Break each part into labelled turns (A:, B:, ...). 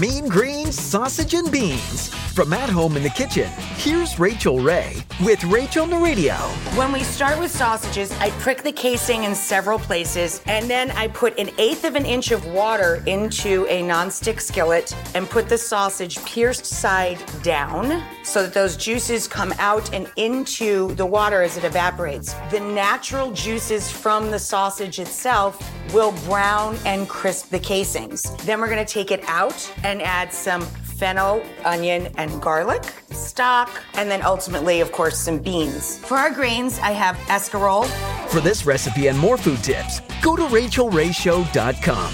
A: Mean Green Sausage and Beans. From at home in the kitchen, here's Rachael Ray with Rachel Naridio.
B: When we start with sausages, I prick the casing in several places, and then I put an eighth of an inch of water into a nonstick skillet and put the sausage pierced side down so that those juices come out and into the water as it evaporates. The natural juices from the sausage itself will brown and crisp the casings. Then we're gonna take it out and add some fennel, onion, and garlic, stock, and then ultimately, of course, some beans. For our grains, I have escarole.
A: For this recipe and more food tips, go to rachaelrayshow.com.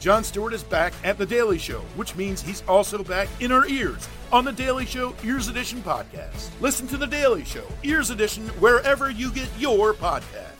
C: Jon Stewart is back at The Daily Show, which means he's also back in our ears on The Daily Show Ears Edition podcast. Listen to The Daily Show Ears Edition wherever you get your podcast.